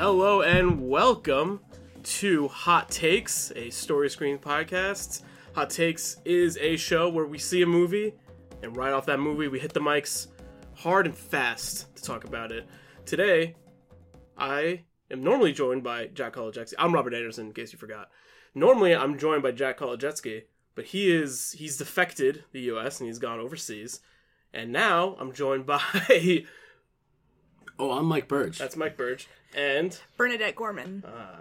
Hello and welcome to Hot Takes, a story screen podcast. Hot Takes is a show where we see a movie, and right off that movie, we hit the mics hard and fast to talk about it. Today, I am normally joined by Jack Kolajewski. I'm Robert Anderson, in case you forgot. Normally, I'm joined by Jack Kolajewski, but he is he's defected the U.S. and he's gone overseas. And now I'm joined by Oh, I'm Mike Burge. that's Mike Burge and Bernadette Gorman. Ah,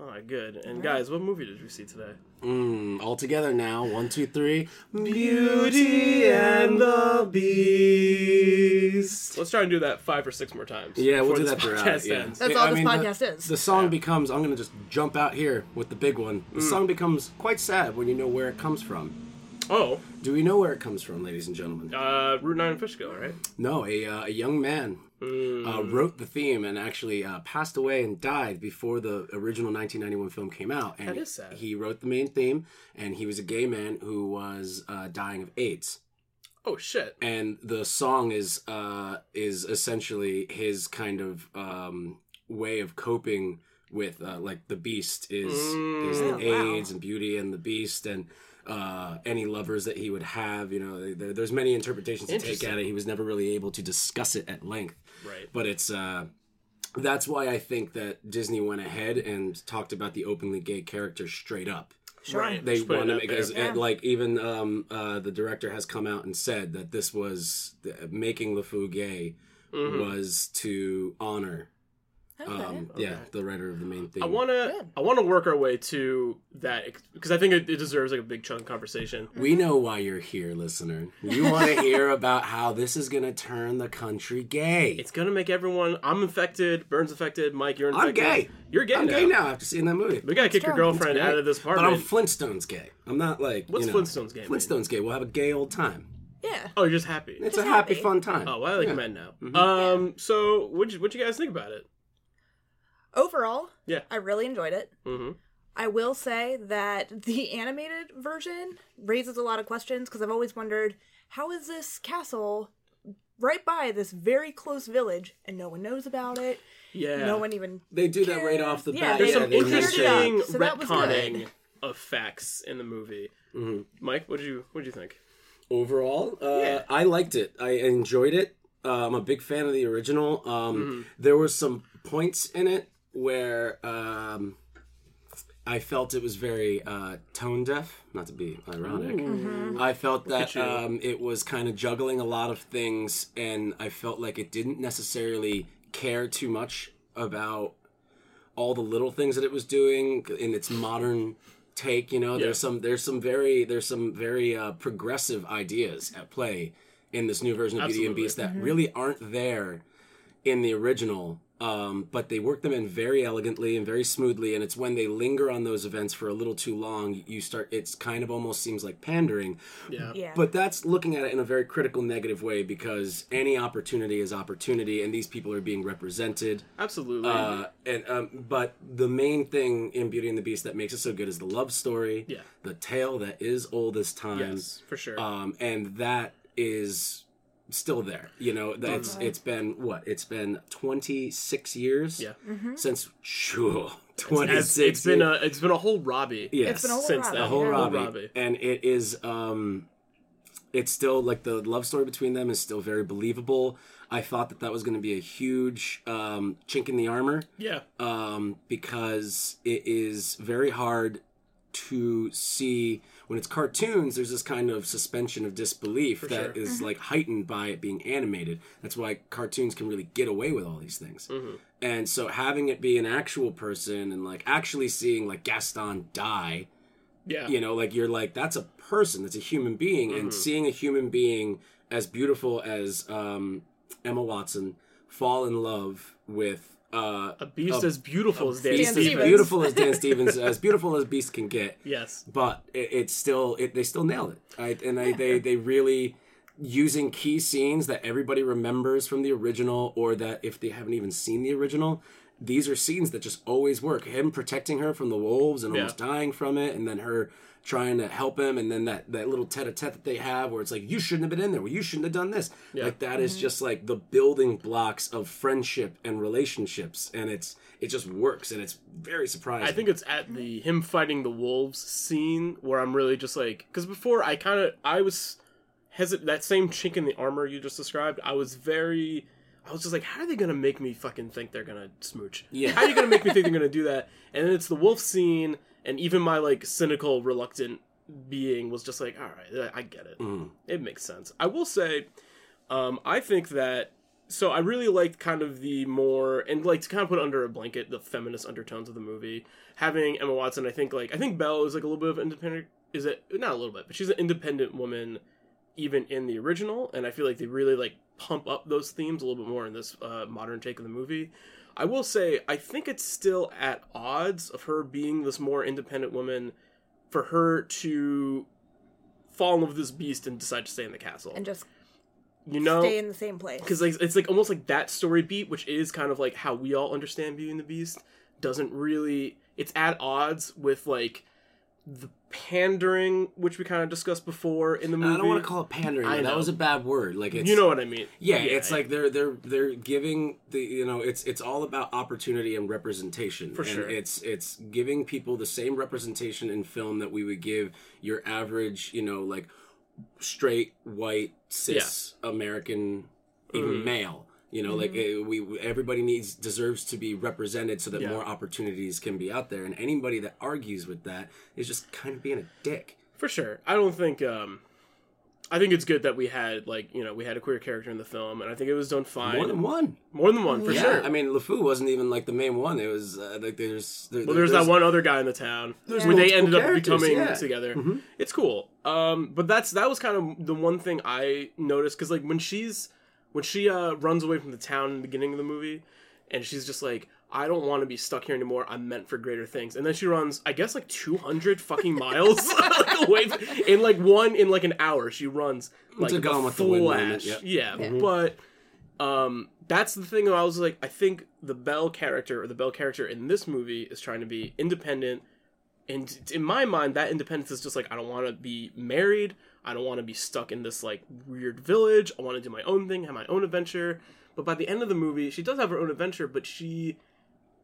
oh good. And guys, what movie did we see today? Mm, all together now. One, two, three. Beauty and the Beast. Let's try and do that five or six more times. Yeah, we'll do that throughout. podcast Yeah. ends. That's I all this mean, the- podcast is. The song becomes. I'm gonna just jump out here with the big one. Mm. The song becomes quite sad when you know where it comes from. Oh, Do we know where it comes from, ladies and gentlemen? uh, Route Nine and Fishkill, right? No, a, uh, a young man uh, wrote the theme and actually uh, passed away and died before the original 1991 film came out. And That is sad. He wrote the main theme, and he was a gay man who was uh, dying of AIDS. Oh shit. and the song is uh is essentially his kind of um way of coping with uh, like the beast is is the Mm. Oh, wow. AIDS and beauty and the beast and uh any lovers that he would have you know there, there's many interpretations to take at it he was never really able to discuss it at length Right. but it's uh that's why I think that Disney went ahead and talked about the openly gay character straight up Sure. Right. they Just put it want to make there. because Yeah. like even um uh the director has come out and said that this was the, making LeFou gay Mm-hmm. was to honor Okay. um yeah the writer of the main theme I wanna Good. I wanna work our way to that because I think it, it deserves like a big chunk conversation. we know why you're here listener you want to hear about how this is gonna turn the country gay It's gonna make everyone. I'm infected. Burns infected. Mike, you're infected. I'm infected. gay You're gay I'm now. gay now after seeing that movie We gotta kick your girlfriend out of this party. but. I'm Flintstones gay I'm not like What's you know, Flintstones gay mean? Flintstones gay we'll have a gay old time yeah. oh, you're just happy. it's Just a happy, happy. fun time Oh, well, I like Yeah. men now. Mhm. Um, so what you what you guys think about it? Overall, Yeah. I really enjoyed it. Mm-hmm. I will say that the animated version raises a lot of questions because I've always wondered how is this castle right by this very close village and no one knows about it. Yeah. No one even. they do that right off the Yeah, bat There's they- some they cleared it interesting up, so retconning good. of facts in the movie. Mhm. Mike, what did you what did you think? overall uh, Yeah. i liked it i enjoyed it uh, i'm a big fan of the original um, Mm-hmm. there were some points in it where um, i felt it was very uh, tone deaf not to be ironic. I felt that um, it was kind of juggling a lot of things and i felt like it didn't necessarily care too much about all the little things that it was doing in its modern take you know? Yeah. there's some there's some very there's some very uh, progressive ideas at play in this new version of Beauty and Beast that really aren't there in the original um, but they work them in very elegantly and very smoothly and it's when they linger on those events for a little too long you start it's kind of almost seems like pandering Yeah. Yeah. but that's looking at it in a very critical negative way because any opportunity is opportunity and these people are being represented Absolutely. uh, and um, but the main thing in Beauty and the Beast that makes it so good is the love story, Yeah. the tale that is old as time, yes, for sure. um, and that is still there. You know, that's it's been what it's been twenty six years, Yeah. since sure twenty As- six. it's been a it's been a whole Robbie. yes, It's been a whole since Robbie, then. the whole yeah. Robbie. Robbie. and it is um it's still like the love story between them is still very believable i thought that that was going to be a huge um chink in the armor Yeah. um because it is very hard to see when it's cartoons there's this kind of suspension of disbelief that is sure. like heightened by it being animated that's why cartoons can really get away with all these things Mm-hmm. and so having it be an actual person and like actually seeing like gaston die Yeah. you know like you're like that's a person that's a human being and seeing a human being as beautiful as um emma watson fall in love with uh A beast a- as beautiful as Dan, as Stevens. Stevens. beautiful as dan stevens as beautiful as beast can get Yes. but it, it's still it, they still nailed it right and I, they they really using key scenes that everybody remembers from the original or that if they haven't even seen the original these are scenes that just always work. Him protecting her from the wolves and Yeah. almost dying from it, and then her trying to help him, and then that that little tete-a-tete that they have, where it's like you shouldn't have been in there, well, you shouldn't have done this. Yeah. Like that is mm-hmm. just like the building blocks of friendship and relationships, and it's it just works, and it's very surprising. I think it's at the mm-hmm. him fighting the wolves scene where I'm really just like because before I kind of I was hesit that same chink in the armor you just described. I was very I was just like, how are they gonna make me fucking think they're gonna smooch? Yeah. How are you gonna make me think they're gonna do that? And then it's the wolf scene, and even my like cynical, reluctant being was just like, all right, I get it. Mm. It makes sense. I will say, um, I think that so I really liked kind of the more and like to kind of put under a blanket the feminist undertones of the movie. Having Emma Watson, I think like I think Belle is like a little bit of independent. Is it not a little bit, but she's an independent woman, even in the original, and I feel like they really like pump up those themes a little bit more in this uh, modern take of the movie. I will say I think it's still at odds of her being this more independent woman, for her to fall in love with this beast and decide to stay in the castle. and just you know, stay in the same place. because like it's like almost like that story beat, which is kind of like how we all understand Beauty and the Beast, doesn't really. It's at odds with like the pandering, which we kind of discussed before in the movie. I don't want to call it pandering. I but That was a bad word. Like it's you know what I mean? Yeah, it's like they're they're they're giving the you know it's it's all about opportunity and representation. For and sure. It's it's giving people the same representation in film that we would give your average you know like straight white cis American even Mhm. male. You know, like uh, we everybody needs deserves to be represented so that Yeah. more opportunities can be out there. And anybody that argues with that is just kind of being a dick. for sure. I don't think. um I think it's good that we had like you know we had a queer character in the film, and I think it was done fine. More than one. More than one, for yeah, sure. I mean, LeFou wasn't even like the main one. It was uh, like there's there, Well, there's that one other guy in the town There's where they ended up becoming yeah. together. Mhm. It's cool. Um, but that's that was kind of the one thing I noticed because like when she's when she uh runs away from the town in the beginning of the movie, and she's just like, I don't want to be stuck here anymore. I'm meant for greater things. And then she runs, I guess, like 200 fucking miles like, away from- in like one in like an hour. She runs like a a Gone with the Wind moment, flash. yep. Yeah, Yeah. but um that's the thing i was like i think the belle character or the belle character in this movie is trying to be independent and in my mind that independence is just like i don't want to be married i don't want to be stuck in this like weird village i want to do my own thing have my own adventure but by the end of the movie she does have her own adventure but she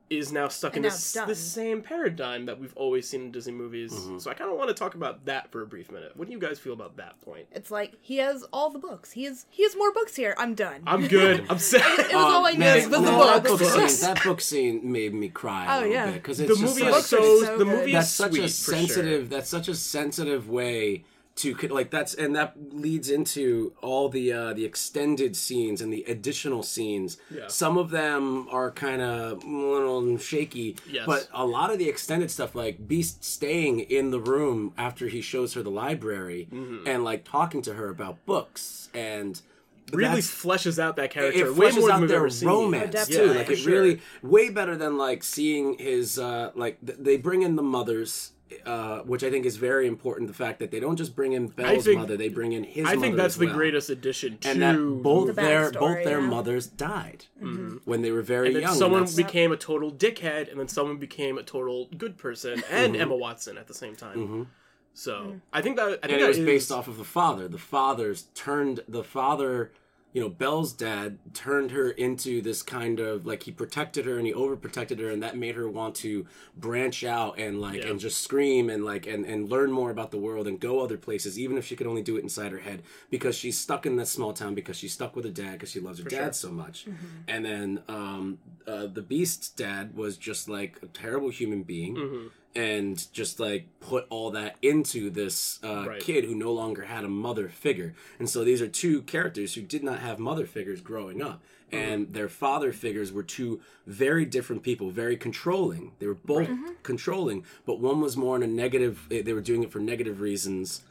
is now stuck in And now this, it's this same paradigm that we've always seen in disney movies Mm-hmm. so i kind of want to talk about that for a brief minute what do you guys feel about that point It's like he has all the books. He has he has more books here. I'm done. i'm good i'm sad it was all I Um, man, knew the no, that book scene, that book scene made me cry a Oh, little yeah. because the it's just movie like, is so, so the good. movie that's is such a for sure. sensitive that's such a sensitive way to like that's and that leads into all the uh the extended scenes and the additional scenes Yeah. some of them are kind of a little shaky Yes. but a lot of the extended stuff like beast staying in the room after he shows her the library Mm-hmm. and like talking to her about books and really fleshes out that it character way fleshes more out we've their ever seen. romance Oh, too. definitely. Like it sure. really way better than like seeing his uh like th- they bring in the mothers. Uh, which I think is very important. The fact that they don't just bring in Belle's think- mother; they bring in his. Mother. I think that's as the well. greatest addition to and that both The their backstory, both their yeah. mothers died when they were very and then young. and someone that's- became a total dickhead, and then someone became a total good person, and Mm-hmm. Emma Watson at the same time. So I think that I think and it that was is- based off of the father. The father's turned the father, you know, Belle's dad turned her into this kind of like he protected her and he overprotected her, and that made her want to branch out and like Yeah. and just scream and like and and learn more about the world and go other places, even if she could only do it inside her head because she's stuck in this small town because she's stuck with her dad because she loves her dad sure. so much. And then um, uh, the Beast's dad was just like a terrible human being. Mm-hmm. And just like put all that into this uh, Right. kid who no longer had a mother figure. And so these are two characters who did not have mother figures growing up. Mm-hmm. And their father figures were two very different people, very controlling. They were both controlling, but one was more in a negative, they were doing it for negative reasons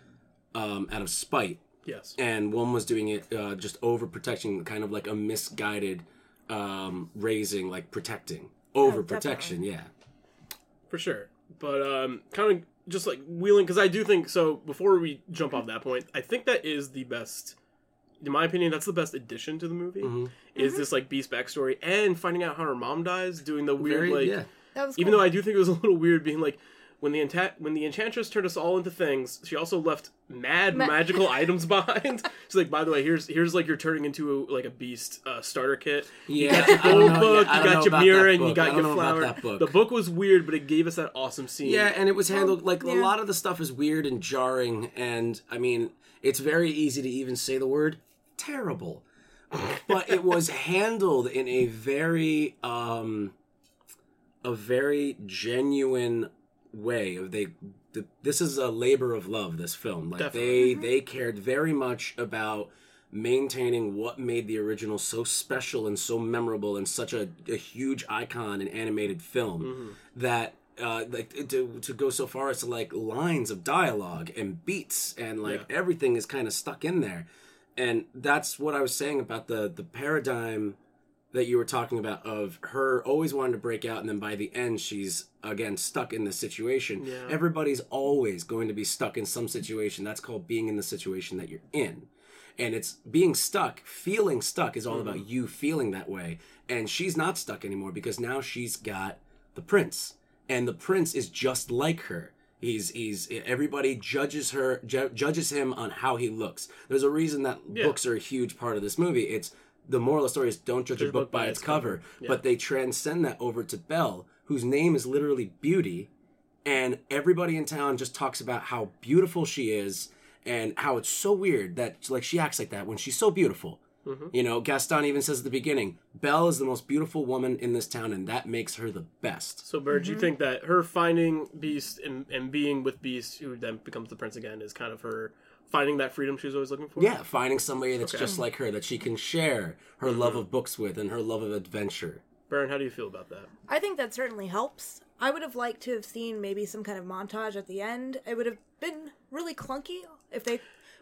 um, out of spite. yes, And one was doing it uh, just overprotecting, kind of like a misguided um, raising, like protecting. Overprotection, yeah. for sure. But um, kind of just like wheeling because I do think so. Before we jump off that point, I think that is the best in my opinion, that's the best addition to the movie. Mm-hmm. Is this like Beast backstory and finding out how her mom dies, doing the weird Very- like. yeah. That was Even though I do think it was a little weird being like. When the encha- when the enchantress turned us all into things, she also left mad Ma- magical items behind. She's like, by the way, here's here's like you're turning into a, like a beast uh, starter kit. Yeah, You got your gold book, yeah, you got your mirror, and you got your don't know about flower. that book. The book was weird, but it gave us that awesome scene. Yeah, and it was handled like a lot of the stuff is weird and jarring, and I mean, it's very easy to even say the word terrible, but it was handled in a very, um, a very genuine way. Of they, the, this is a labor of love. This film, like Definitely. they, they cared very much about maintaining what made the original so special and so memorable and such a, a huge icon in animated film that uh, like to, to go so far as to like lines of dialogue and beats and like Yeah. everything is kind of stuck in there and that's what i was saying about the the paradigm that you were talking about of her always wanting to break out and then by the end she's again stuck in the situation. Yeah. everybody's always going to be stuck in some situation that's called being in the situation that you're in. And it's being stuck feeling stuck is all about you feeling that way. And she's not stuck anymore because now she's got the prince. And the prince is just like her. He's he's everybody judges her ju- judges him on how he looks. There's a reason that Yeah. books are a huge part of this movie. It's the moral of the story is don't judge a book by its cover Yeah. but they transcend that over to belle whose name is literally beauty and everybody in town just talks about how beautiful she is and how it's so weird that like she acts like that when she's so beautiful Mm-hmm. you know gaston even says at the beginning belle is the most beautiful woman in this town and that makes her the best So, Bird, you think that her finding Beast and, and being with Beast, who then becomes the prince again, is kind of her finding that freedom she was always looking for? yeah finding somebody that's Okay. Mm-hmm. just like her that she can share her love of books with and her love of adventure Baron, how do you feel about that? I think that certainly helps. I would have liked to have seen maybe some kind of montage at the end. It would have been really clunky if they.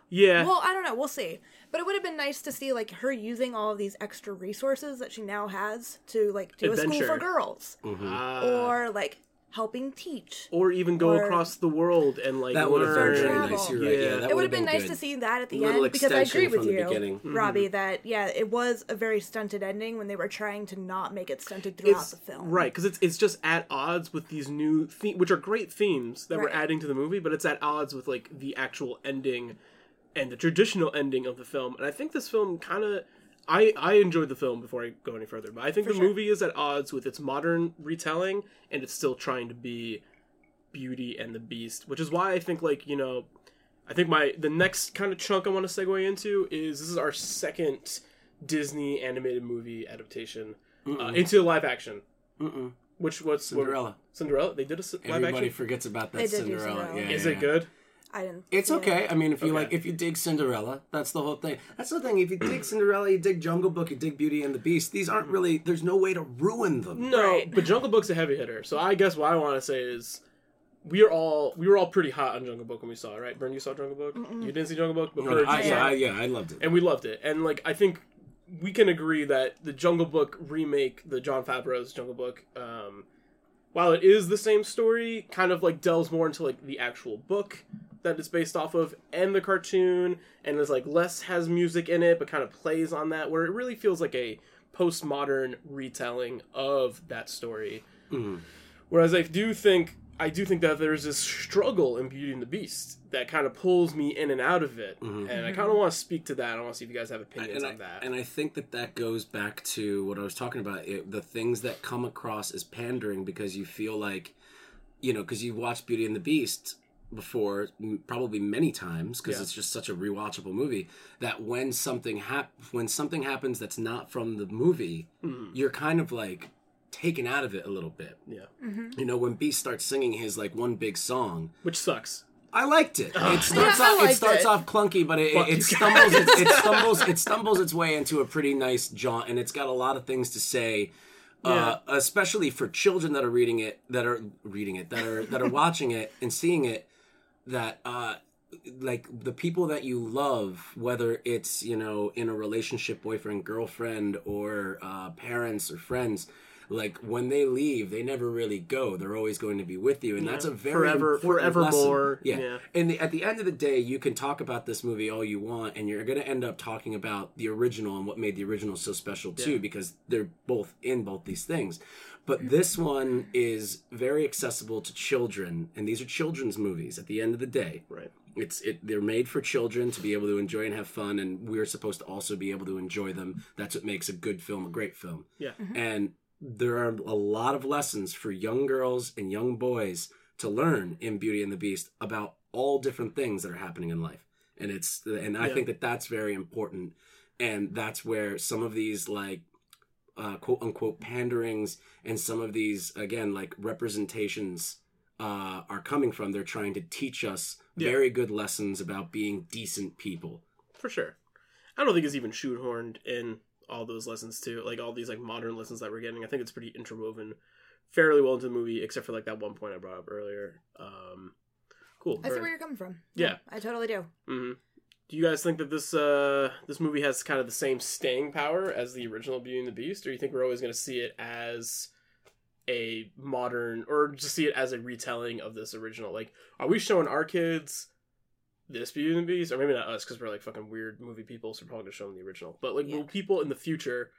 Yeah. Well, I don't know. We'll see. But it would have been nice to see like her using all of these extra resources that she now has to like do a school for girls, Ah. or like helping teach. or even go or- across the world and like that would have been learn. very nice you're right yeah, Yeah. that it would have been, nice good. to see that at the Little end because I agree with you, beginning. Mm-hmm. Robbie. That yeah, it was a very stunted ending when they were trying to not make it stunted throughout It's the film. right because it's it's just at odds with these new themes, which are great themes that we're adding to the movie, but it's at odds with like the actual ending and the traditional ending of the film. And I think this film kind of. I, I enjoyed the film before I go any further, but I think the sure. movie is at odds with its modern retelling, and it's still trying to be Beauty and the Beast, which is why I think like you know, I think my the next kind of chunk I want to segue into is this is our second Disney animated movie adaptation uh, into live action. Mm-mm. Which what's what- Cinderella. Cinderella. They did a live everybody action. forgets about that They did do cinderella, Cinderella. Yeah, Is yeah, it yeah. good? I didn't. It's see it. okay. I mean, if you Okay. like, if you dig Cinderella, that's the whole thing. That's the thing. If you dig Cinderella, you dig Jungle Book, you dig Beauty and the Beast. These aren't really. There's no way to ruin them. No, Right. but Jungle Book's a heavy hitter. So I guess what I want to say is. We are all we were all pretty hot on Jungle Book when we saw it, right? Burn, you saw Jungle Book. You didn't see Jungle Book, but No, Bird, I, yeah, I, yeah, I loved it. and we loved it. And like I think we can agree that the Jungle Book remake, the Jon Favreau's Jungle Book, um, while it is the same story, kind of like delves more into like the actual book that it's based off of and the cartoon, and is like less has music in it, but kind of plays on that, where it really feels like a postmodern retelling of that story. Mhm. Whereas I do think I do think that there's this struggle in Beauty and the Beast that kind of pulls me in and out of it, and I kind of want to speak to that. I want to see if you guys have opinions on I, that. and I think that that goes back to what I was talking about it, the things that come across as pandering because you feel like you know because you watched Beauty and the Beast before probably many times because Yeah. it's just such a rewatchable movie that when something hap- when something happens that's not from the movie Mhm. you're kind of like taken out of it a little bit yeah, you know when Beast starts singing his like one big song which sucks. I liked it. It starts Yeah, I off. It starts it. off clunky, but it, Fuck it, stumbles. It, it stumbles. It stumbles its way into a pretty nice jaunt, and it's got a lot of things to say. Uh, especially for children that are reading it, that are reading it, that are that are watching it and seeing it, that uh, like the people that you love, whether it's you know in a relationship, boyfriend, girlfriend, or uh, parents or friends, like when they leave, they never really go. They're always going to be with you, and that's a very Forever- important forevermore, lesson. Yeah. yeah. And the, at the end of the day, you can talk about this movie all you want, and you're going to end up talking about the original and what made the original so special too, Yeah. because they're both in both these things. But this one is very accessible to children, and these are children's movies. At the end of the day, Right. it's it they're made for children to be able to enjoy and have fun and we're supposed to also be able to enjoy them that's what makes a good film a great film Yeah. Mm-hmm. and there are a lot of lessons for young girls and young boys to learn in beauty and the beast about all different things that are happening in life and it's and i Yeah. think that that's very important and that's where some of these like uh, quote unquote panderings and some of these again like representations uh, are coming from. They're trying to teach us Yeah. very good lessons about being decent people. For sure. I don't think it's even shoehorned in all those lessons too. Like all these like modern lessons that we're getting. I think it's pretty interwoven fairly well into the movie, except for like that one point I brought up earlier. Um cool. I see where you're coming from. Yeah. I totally do. Mm-hmm. Do you guys think that this uh this movie has kind of the same staying power as the original Beauty and the Beast, or you think we're always going to see it as a modern, or just see it as a retelling of this original? Like, are we showing our kids this Beauty and the Beast, or maybe not us because we're like fucking weird movie people, so we're probably gonna show them the original. But like, will people in the future,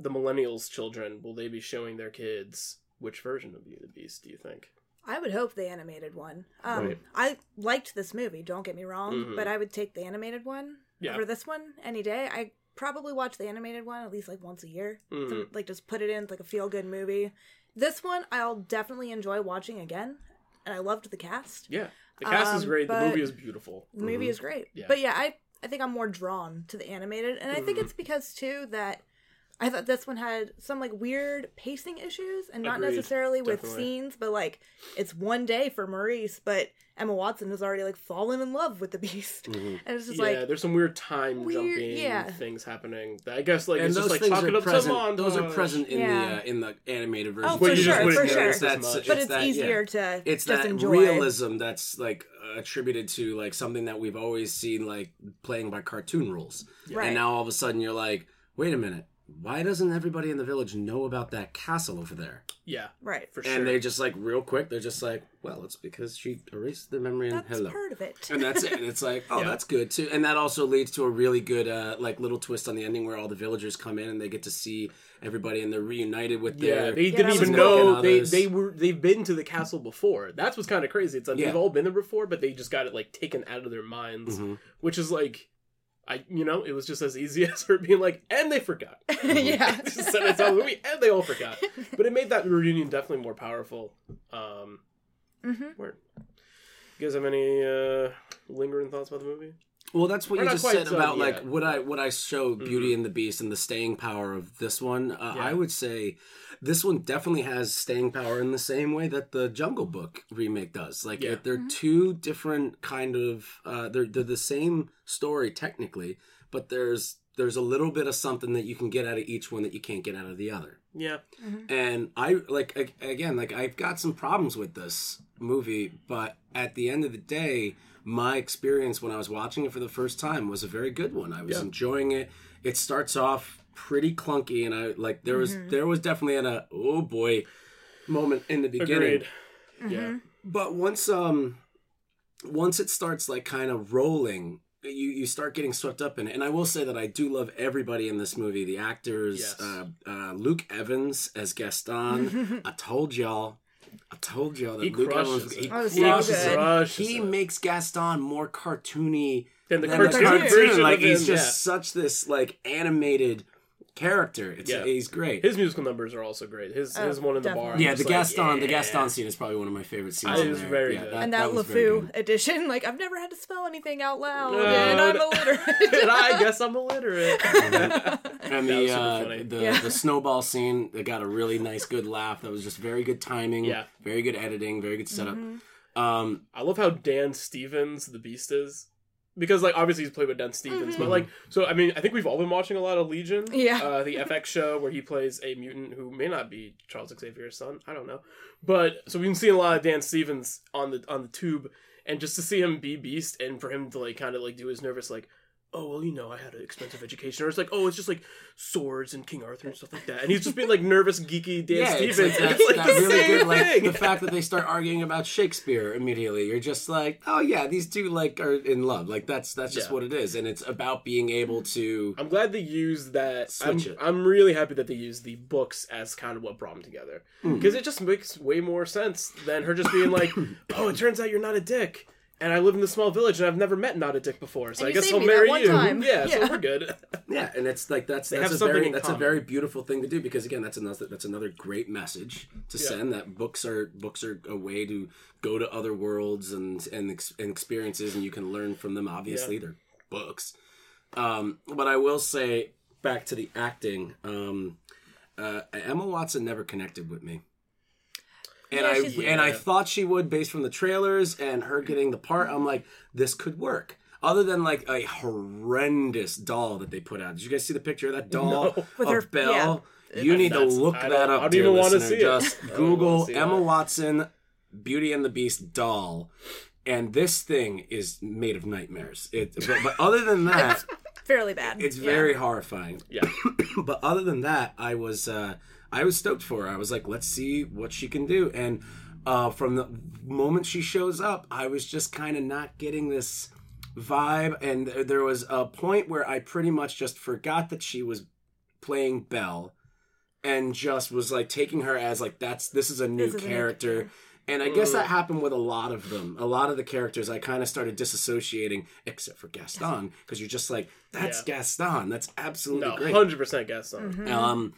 the millennials' children, will they be showing their kids which version of Beauty and the Beast? Do you think? I would hope the animated one. Um, Right. I liked this movie. Don't get me wrong, Mhm. but I would take the animated one Yeah. over this one any day. I probably watch the animated one at least like once a year. Mhm. To, like just put it in like a feel good movie. This one I'll definitely enjoy watching again, and I loved the cast. Yeah, the cast is Um, great. The movie is beautiful. The movie is great. Yeah. But yeah, I I think I'm more drawn to the animated, and I think Mhm. it's because too that I thought this one had some like weird pacing issues, and not Agreed. necessarily with Definitely. scenes, but like it's one day for Maurice, but Emma Watson has already like fallen in love with the Beast, and it's just yeah, like there's some weird time weird- jumping yeah. things happening. That I guess like and it's those just like things chalk it are up present. to montage. Those are present in Yeah. the uh, in the animated version. Oh, But for you just sure, wouldn't for sure. notice as That's- much. but it's that- yeah. easier to it's just that enjoy. realism that's like attributed to like something that we've always seen like playing by cartoon rules Right. and now all of a sudden you're like wait a minute why doesn't everybody in the village know about that castle over there Yeah, right. for sure. and they just like real quick they're just like well it's because she erased the memory and That's hello part of it. and that's it and it's like oh Yeah. that's good too and that also leads to a really good uh like little twist on the ending where all the villagers come in and they get to see everybody and they're reunited with yeah, their they didn't even know they, they were they've been to the castle before. That's what's kind of crazy. It's like Yeah. they've all been there before, but they just got it like taken out of their minds, Mhm. which is like. I, you know, it was just as easy as her being like, and they forgot. yeah. Said it's all movie, and they all forgot. But it made that reunion definitely more powerful. Um, mm-hmm. Word. You guys have any uh, lingering thoughts about the movie? Well, that's what We're you just said done about like yet. what I what I show Beauty Mhm. and the Beast and the staying power of this one. Uh, Yeah. I would say this one definitely has staying power in the same way that the Jungle Book remake does. Like Yeah. they're two different kind of uh, they're they're the same story technically, but there's there's a little bit of something that you can get out of each one that you can't get out of the other. Yeah. And I like ag- again, like I've got some problems with this movie, but at the end of the day, my experience when I was watching it for the first time was a very good one. I was Yeah. enjoying it. It starts off pretty clunky, and I like there was there was definitely an a oh boy moment in the beginning. Agreed. Yeah. But once um once it starts like kind of rolling, you you start getting swept up in it. And I will say that I do love everybody in this movie. The actors, Yes. uh, uh, Luke Evans as Gaston. I told y'all. I told y'all that He Luke crushes Evans it. he Oh, so crushes good. it. Crushes He it. makes Gaston more cartoony Then the than cartoon, the cartoon. version Like he's just yeah. such this like animated character. It's Yeah. he's great. His musical numbers are also great. His Oh, his one in the bar. yeah, the just like, Gaston, the. Gaston scene is probably one of my favorite scenes. I- it was there. very Yeah, good. and that, was very LeFou good. edition, like I've never had to spell anything out loud, No, and I'm no. illiterate. and I guess I'm illiterate. and the uh, the, Yeah. the snowball scene that got a really nice good laugh that was just very good timing Yeah. very good editing very good setup Mm-hmm. um I love how Dan Stevens, the Beast, is. Because, like, obviously he's played with Dan Stevens, Mhm. but, like, so, I mean, I think we've all been watching a lot of Legion. Yeah. Uh, the FX show where he plays a mutant who may not be Charles Xavier's son. I don't know. But, so we've been seeing a lot of Dan Stevens on the on the tube, and just to see him be Beast and for him to, like, kind of, like, do his nervous, like, oh well, you know, I had an expensive education, or it's like, oh, it's just like swords and King Arthur and stuff like that, and he's just being like nervous, geeky Dan yeah, Stevens. it's, and that's, it's like that's the really good. Like the fact that they start arguing about Shakespeare immediately, you're just like, oh yeah, these two like are in love. Like that's that's just Yeah. what it is, and it's about being able to. I'm glad they used that. I'm, it. I'm really happy that they used the books as kind of what brought them together Hmm. because it just makes way more sense than her just being like, "Oh, it turns out you're not a dick." And I live in this small village, and I've never met not a dick before, so And I guess saved I'll marry you. time. Yeah, so we're good. Yeah, and it's like that's They that's a very in that's a very beautiful thing to do because again that's another that's another great message to Yeah. send that books are books are a way to go to other worlds and and, ex- and experiences and you can learn from them. Obviously, they're books. Um, but I will say back to the acting. Um, uh, Emma Watson never connected with me. And Yeah, I she's- and I thought she would based from the trailers and her getting the part. I'm like, this could work. Other than like a horrendous doll that they put out. Did you guys see the picture of that doll No. With of her- Belle? You need to look I that up. I don't dear even wanna listener. see it. Just I don't wanna Google see Emma that. Watson, Beauty and the Beast doll, and this thing is made of nightmares. It, but, but other than that, Fairly bad. it's Yeah. very horrifying. Yeah, but other than that, I was uh, I was stoked for her. I was like, let's see what she can do. And uh, from the moment she shows up, I was just kind of not getting this vibe. And th- there was a point where I pretty much just forgot that she was playing Belle, and just was like taking her as like that's this is a new This is a new character. character. And I guess that happened with a lot of them. A lot of the characters I kind of started disassociating, except for Gaston, because you're just like, that's Yeah. Gaston. That's absolutely no, great. hundred percent Gaston. Mm-hmm. Um,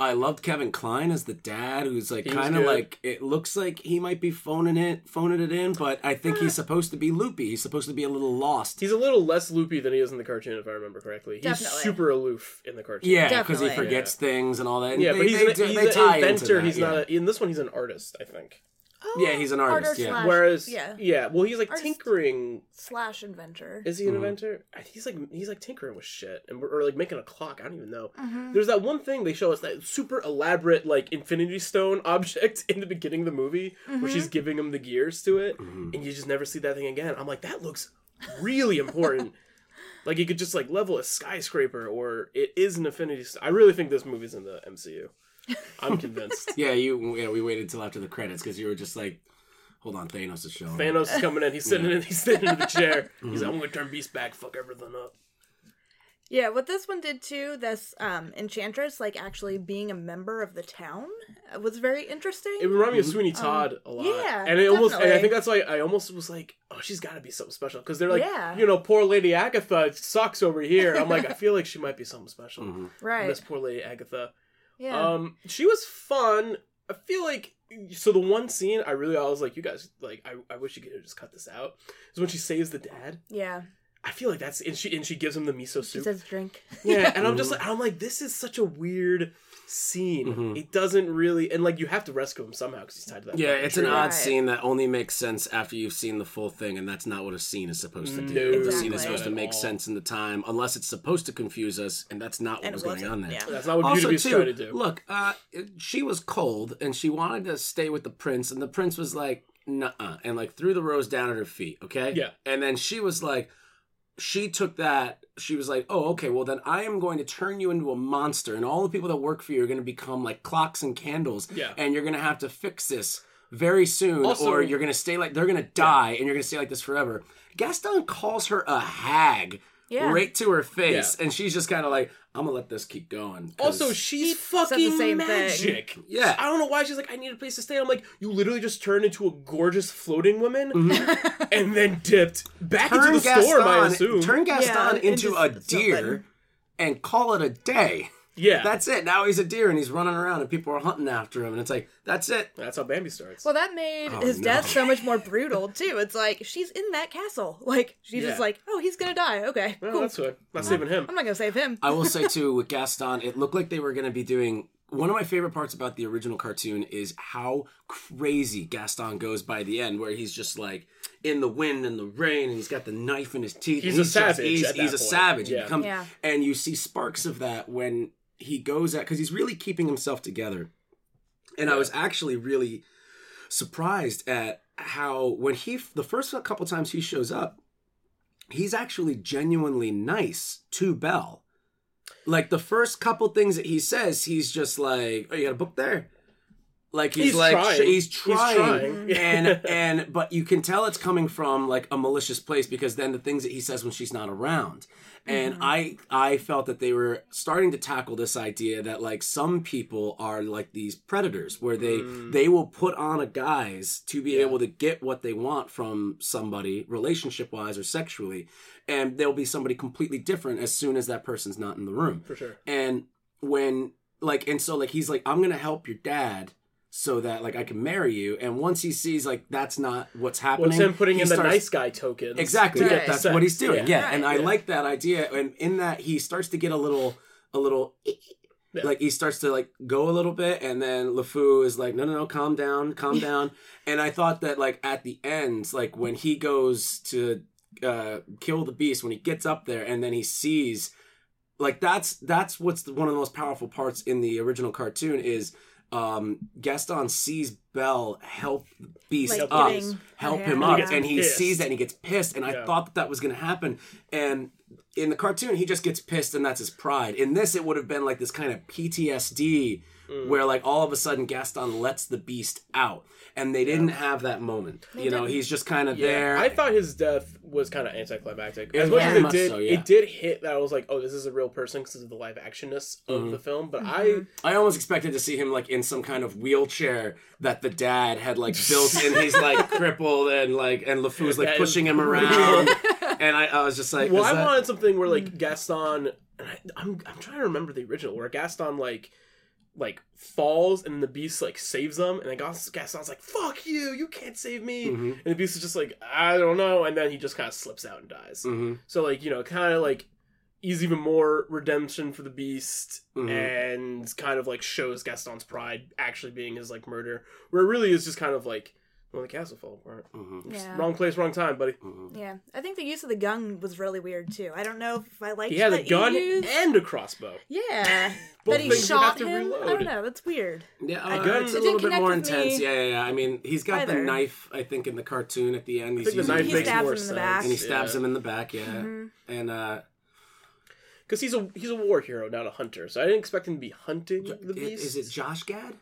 I loved Kevin Kline as the dad, who's like kind of like it looks like he might be phoning it, phoning it in, but I think he's supposed to be loopy. He's supposed to be a little lost. He's a little less loopy than he is in the cartoon, if I remember correctly. He's Definitely. super aloof in the cartoon. yeah, because he Definitely. forgets things and all that. And yeah, they- but he's, they an, do- he's they an inventor. He's yeah. not. A, in this one, he's an artist, I think. Oh, Yeah, he's an artist, artist yeah. slash- Whereas, yeah, yeah, well, he's like Artist. tinkering. slash inventor. Is he Mm-hmm. an inventor? He's like he's like tinkering with shit, and or like making a clock. I don't even know. Mm-hmm. There's that one thing they show us that super elaborate like Infinity Stone object in the beginning of the movie, where Mm-hmm. she's giving him the gears to it, Mm-hmm. and you just never see that thing again. I'm like, that looks really important. like you could just like level a skyscraper, or it is an Infinity. Stone. I really think this movie's in the MCU. I'm convinced. Yeah, you. Yeah, we waited till after the credits because you were just like, "Hold on, Thanos is showing." up." Thanos is coming in. He's sitting in. He's sitting in the chair. He's Mm-hmm. like, I'm gonna turn Beast back. Fuck everything up. Yeah, what this one did too, this um enchantress like actually being a member of the town uh, was very interesting. It reminded me of Sweeney Todd a lot. Um, yeah, and it almost. And I think that's why I almost was like, oh, she's got to be something special because they're like, Yeah. you know, poor Lady Agatha sucks over here. I'm like, I feel like she might be something special. Mm-hmm. right. this poor Lady Agatha. Yeah. Um, she was fun. I feel like so the one scene I really I was like, you guys like I, I wish you could have just cut this out. Is when she saves the dad. yeah. I feel like that's and she and she gives him the miso soup. She soup. says drink. Yeah, and I'm just like, I'm like, this is such a weird scene. It doesn't really, and like, you have to rescue him somehow because he's tied to that. Yeah, fucking it's an odd Right. scene that only makes sense after you've seen the full thing, and that's not what a scene is supposed to do. No, the scene is supposed to make sense in the time, unless it's supposed to confuse us, and that's not what And was going on there. yeah. That's not what Beauty Also, Beast too, tried to do. look, uh, she was cold, and she wanted to stay with the prince, and the prince was like, "Nuh-uh," and like threw the rose down at her feet. Okay, Yeah. and then she was like, she took that. She was like, "Oh, okay. Well, then I am going to turn you into a monster, and all the people that work for you are going to become like clocks and candles. Yeah. and you're going to have to fix this." Very soon, Also- or you're gonna stay like they're gonna die, and you're gonna stay like this forever. Gaston calls her a hag Yeah. right to her face, Yeah. and she's just kind of like, "I'm gonna let this keep going." Also, she's said the fucking same thing. magic. Yeah. I don't know why she's like, I need a place to stay. I'm like, you literally just turned into a gorgeous floating woman mm-hmm. and then dipped back into the storm, I assume. turn Gaston Yeah, into into a something. deer and call it a day. Yeah. That's it. Now he's a deer and he's running around and people are hunting after him and it's like, that's it. That's how Bambi starts. Well, that made Oh, his no. death so much more brutal too. It's like she's in that castle. Like she's Yeah. just like, oh, he's gonna die. Okay, well, cool. that's good. Not saving him. I'm not gonna save him. I will say too with Gaston, it looked like they were going to be doing. One of my favorite parts about the original cartoon is how crazy Gaston goes by the end, where he's just like in the wind and the rain, and he's got the knife in his teeth. He's and a just- savage he's at that he's a point. savage. Yeah. becomes- Yeah. And you see sparks of that when he goes at because he's really keeping himself together. And I was actually really surprised at how when he the first couple times he shows up he's actually genuinely nice to Belle. Like the first couple things that he says, he's just like, "Oh, you got a book there." Like he's, He's like trying. he's He's trying, trying. and and but you can tell it's coming from like a malicious place because then the things that he says when she's not around, and Mm-hmm. I I felt that they were starting to tackle this idea that like some people are like these predators where they Mm. they will put on a guise to be Yeah. able to get what they want from somebody relationship wise or sexually, and there'll be somebody completely different as soon as that person's not in the room. For sure. And when like and so like he's like I'm gonna help your dad so that like I can marry you. And once he sees like that's not what's happening, Well, it's him putting he in the nice guy tokens. Exactly. to Right. get That's sex. what he's doing. Yeah. And Right. I Yeah. like that idea. And in that he starts to get a little a little Yeah. like he starts to like go a little bit and then LeFou is like, no no no, calm down, calm down. And I thought that like at the end, like when he goes to uh kill the beast, when he gets up there and then he sees like that's that's what's the, one of the most powerful parts in the original cartoon is um Gaston sees Belle help Beast Like up, getting- help yeah. him And up, he and he pissed. sees that and he gets pissed. And I thought that that was going to happen. And in the cartoon, he just gets pissed, and that's his pride. In this, it would have been like this kind of PTSD, Mm. where like all of a sudden Gaston lets the Beast out, and they didn't have that moment. you know, didn't. he's just kind of Yeah, there. I thought his death was kind of anticlimactic. It As was much as it did, so, yeah. it did hit that I was like, "Oh, this is a real person" because of the live actionness of Mhm. the film. But Mm-hmm. I almost expected to see him like in some kind of wheelchair that the dad had like built, and he's like crippled, and like and LeFou's like That is pushing him around, and I, I was just like, well, is I that- wanted something where like Gaston. And I, I'm I'm trying to remember the original where Gaston like like falls and then the beast like saves them and then Gas- Gaston's like fuck you you can't save me Mhm. and the beast is just like I don't know and then he just kind of slips out and dies Mhm. so like you know kind of like is even more redemption for the beast Mhm. and kind of like shows Gaston's pride actually being his like murder where it really is just kind of like well the castle fell apart Mhm. Yeah. wrong place wrong time buddy Mhm. Yeah, I think the use of the gun was really weird too. I don't know if I like. he had a gun used... and a crossbow Yeah, Both that he things you have shot to him. I don't know. That's weird. Yeah, uh, got- it's a little bit more intense. me Yeah, yeah, yeah. I mean, he's got the knife. I think in the cartoon at the end, he's I think the knife He makes stabs more him in the sense back. and he stabs yeah. him in the back. Yeah, Mhm. and uh, because he's a he's a war hero not a hunter so I didn't expect him to be hunting the beast is it Josh Gad?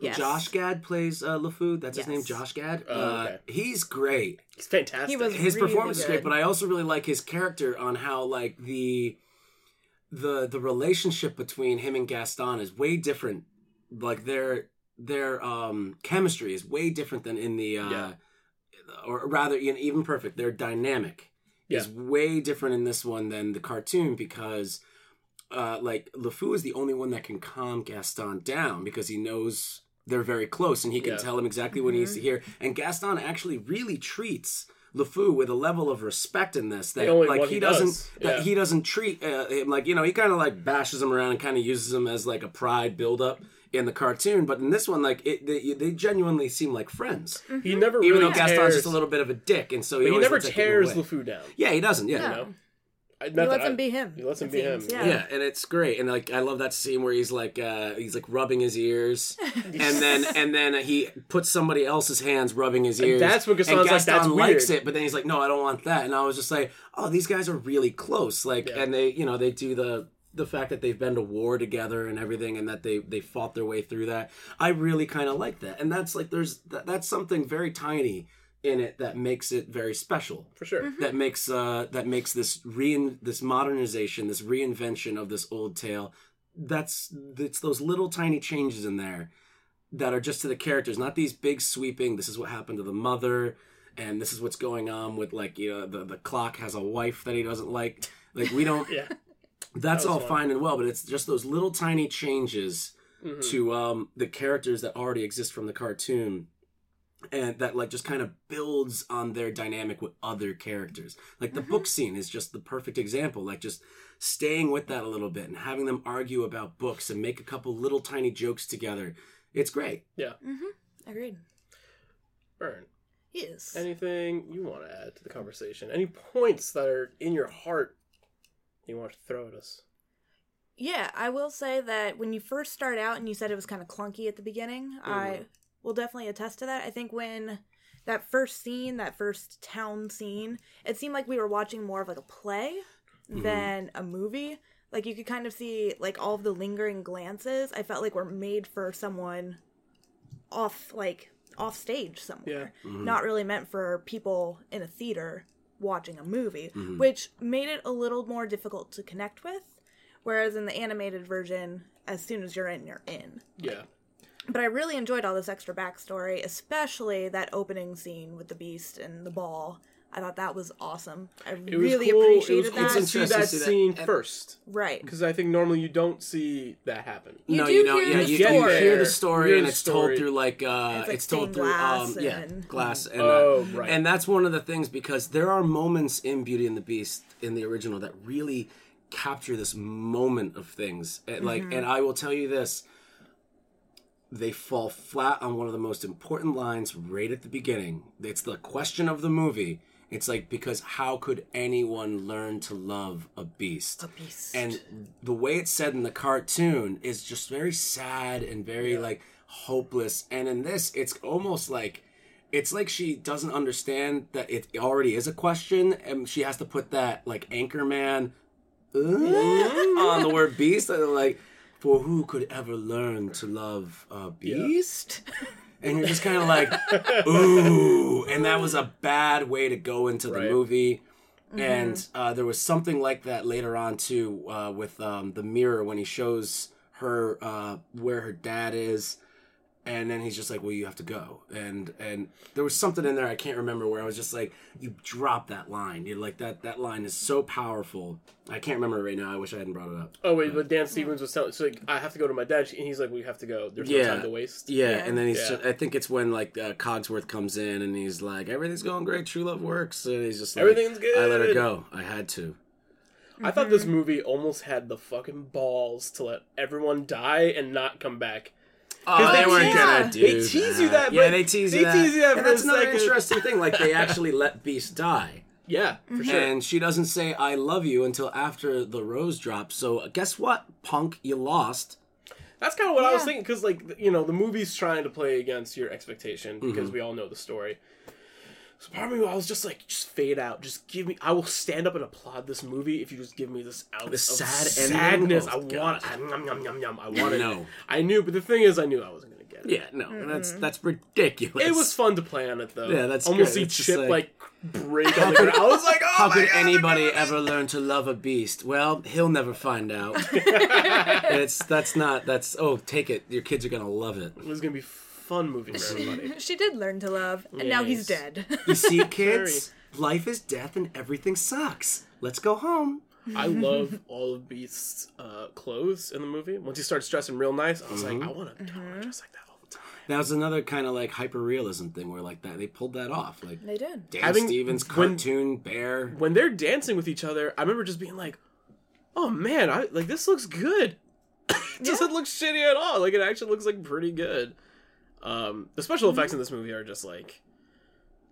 Yes. Josh Gad plays uh, LeFou. That's his name, Josh Gad. Oh, uh. He's great. he's fantastic He was- His really performance is great, but I also really like his character on how like the the the relationship between him and Gaston is way different. Like their their um chemistry is way different than in the uh Yeah. or rather in even perfect. Their dynamic is way different in this one than the cartoon because uh like LeFou is the only one that can calm Gaston down because he knows they're very close and he can Yeah. tell him exactly what he needs to hear. And Gaston actually really treats LeFou with a level of respect in this that like he, he doesn't does, that he doesn't treat uh, him like you know he kind of like bashes him around and kind of uses him as like a pride buildup in the cartoon but in this one like it they, they genuinely seem like friends he never even really though Gaston's tears, just a little bit of a dick and so he, but he never lets it get in the tears way. LeFou down yeah he doesn't yeah No. you know I, He not lets that him I- be him. he lets him it be him, yeah. yeah. and it's great and like i love that scene where he's like uh he's like rubbing his ears and then and then he puts somebody else's hands rubbing his ears that's what Gaston's and like, Gaston "That's likes weird." it but then he's like no i don't want that and i was just like oh these guys are really close like Yeah. and they you know they do the the fact that they've been to war together and everything and that they they fought their way through that i really kind of like that and that's like there's that, that's something very tiny in it that makes it very special for sure Mm-hmm. that makes uh that makes this rein this modernization this reinvention of this old tale that's it's those little tiny changes in there that are just to the characters not these big sweeping this is what happened to the mother and this is what's going on with like you know the, the clock has a wife that he doesn't like like we don't yeah that's That all fun. fine and well but it's just those little tiny changes Mhm. to um the characters that already exist from the cartoon and that like just kind of builds on their dynamic with other characters like the book scene is just the perfect example like just staying with that a little bit and having them argue about books and make a couple little tiny jokes together it's great Yeah. Mm-hmm. Agreed. Burn. Yes. Anything you want to add to the conversation? Any points that are in your heart you want to throw at us? Yeah, I will say that when you first start out and you said it was kind of clunky at the beginning, I will definitely attest to that. I think when that first scene, that first town scene, it seemed like we were watching more of like a play hmm. than a movie. Like you could kind of see like all of the lingering glances. I felt like were made for someone off like off stage somewhere. Mm-hmm. Not really meant for people in a theater watching a movie, mm-hmm. which made it a little more difficult to connect with. Whereas in the animated version, as soon as you're in, you're in. Yeah. But I really enjoyed all this extra backstory, especially that opening scene with the beast and the ball. I thought that was awesome. I It was really cool. appreciated it was cool that. to see interesting that to see that. scene first. Right. Because I think normally you don't see that happen. You no, do you don't. hear Yeah, the you, story. you hear the story, hear and the it's story. told through like uh, It's like it's told through glass um, yeah, and- glass, and Oh, uh, right. and that's one of the things because there are moments in Beauty and the Beast in the original that really capture this moment of things. And, Like, Mm-hmm. and I will tell you this: they fall flat on one of the most important lines right at the beginning. It's the question of the movie. It's like because how could anyone learn to love a beast? A beast. And the way it's said in the cartoon is just very sad and very like hopeless. And in this, it's almost like it's like she doesn't understand that it already is a question, and she has to put that like Anchorman uh, on the word beast. And like, for who could ever learn to love a beast? And you're just kind of like, ooh. And that was a bad way to go into the Right. movie. And uh, there was something like that later on too, uh, with um, the mirror when he shows her uh, where her dad is, and then he's just like, "Well, you have to go." And and there was something in there I can't remember where I was just like, "You drop that line." You're like that. That line is so powerful. I can't remember it right now. I wish I hadn't brought it up. Oh wait, but Dan Stevens was telling, so like, I have to go to my dad, and he's like, "We have to go. There's no time to waste." Yeah, Yeah. and then he's. Yeah. Just, I think it's when like uh, Cogsworth comes in and he's like, "Everything's going great. True love works." And he's just like, Everything's I let her go. I had to. I thought this movie almost had the fucking balls to let everyone die and not come back. Oh, they they weren't tease- gonna do. they tease you that, Yeah, they tease they you that. tease you that and that's another second. interesting thing. Like they actually let Beast die. Yeah, for sure. And she doesn't say "I love you" until after the rose drops. So guess what, punk? You lost. That's kind of what I was thinking because, like, you know, the movie's trying to play against your expectation Mm-hmm. because we all know the story. So part of me, I was just like, just fade out. Just give me. I will stand up and applaud this movie if you just give me this out. The of sad sadness. Oh, I want. God. I, yum, yum, yum, yum, I want it. know. I knew, but the thing is, I knew I wasn't gonna get it. Yeah, no, that's that's ridiculous. It was fun to play on it though. Yeah, that's almost see Chip like- like, break on the ground. I was like, oh How my could God, anybody ever learn to love a beast? Well, he'll never find out. it's that's not that's oh take it. Your kids are gonna love it. It was gonna be fun movie for everybody. she did learn to love, and now he's Yes. dead. You see, kids, life is death and everything sucks. Let's go home. I love all of Beast's uh, clothes in the movie. Once he starts dressing real nice, I was Mm-hmm. like, I want to dress like that all the time. That was another kind of like hyper realism thing where like that they pulled that off. Like they did. Dan Having- Stevens when- cartoon bear. When they're dancing with each other, I remember just being like, "Oh man, I like this looks good." it doesn't look shitty at all. Like it actually looks like pretty good. Um, the special Mm-hmm. effects in this movie are just like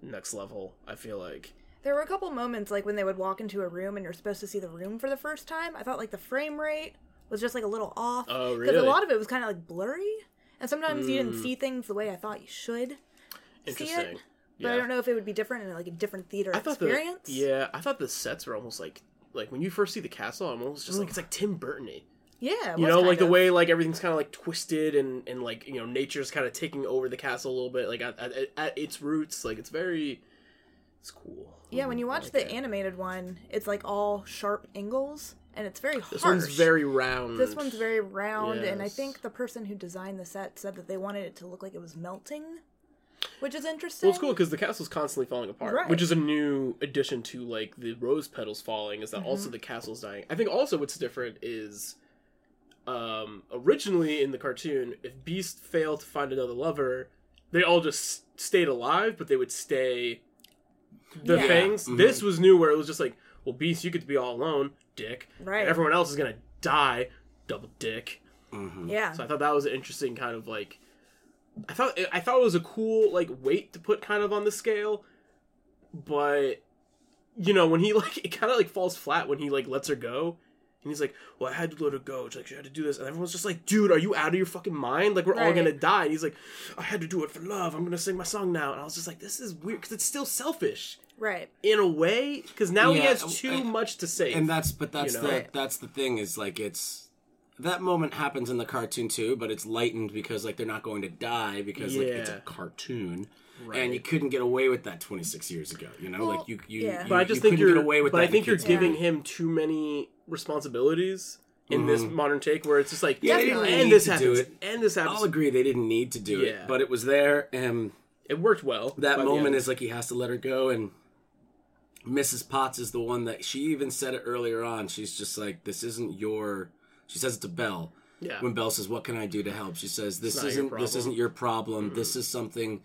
next level. I feel like. There were a couple moments like when they would walk into a room and you're supposed to see the room for the first time. I thought like the frame rate was just like a little off. Oh, Because a lot of it was kind of like blurry, and sometimes you Hmm. didn't see things the way I thought you should. See Interesting. it, but I don't know if it would be different in like a different theater I thought experience. the yeah, I thought the sets were almost like like when you first see the castle, I'm almost just like it's like Tim Burton-y. Yeah, You know, like the way like everything's kind of like twisted and and like you know nature's kind of taking over the castle a little bit, like at, at, at its roots. Like it's very, it's cool. Yeah, when you watch like the animated one, it's like all sharp angles, and it's very This one's very round. This one's very round, and I think the person who designed the set said that they wanted it to look like it was melting, which is interesting. Well, it's cool because the castle's constantly falling apart, Right. which is a new addition to like the rose petals falling. Is that Mm-hmm. also the castle's dying? I think also what's different is, um, originally in the cartoon, if Beast failed to find another lover, they all just stayed alive, but they would stay the Yeah. fangs. Mhm. This was new, where it was just like, well, Beast, you get to be all alone, dick. Right. And everyone else is gonna die, double dick. Mm-hmm. Yeah, So I thought that was an interesting kind of like I thought I thought it was a cool like weight to put kind of on the scale, but you know when he like it kind of like falls flat when he like lets her go, And he's like, "Well, I had to let her go. It's like she had to do this." And everyone's just like, "Dude, are you out of your fucking mind? Like we're all gonna die." And he's like, "I had to do it for love. I'm gonna sing my song now." And I was just like, "This is weird because it's still selfish Right. in a way because now he Yeah, has I- too much to say." and that's but that's You know? the Right. that's the thing is like it's that moment happens in the cartoon too, but it's lightened because like they're not going to die because like it's a cartoon, Right. and you couldn't get away with that 26 years ago. You know, Well, like you you, yeah. you but I just you think you're. away with but that I think you're giving movies. him too many responsibilities in this modern take, where it's just like, Mm-hmm. Yeah, they didn't Definitely. and need this to happens, do it. and this happens. I'll agree they didn't need to do Yeah. it, but it was there, and It worked well. that moment is like he has to let her go and mrs potts is the one that she even said it earlier on she's just like this isn't your she says it to belle Yeah. when belle says what can i do to help she says this not your isn't this problem." Mm-hmm. isn't your problem this is something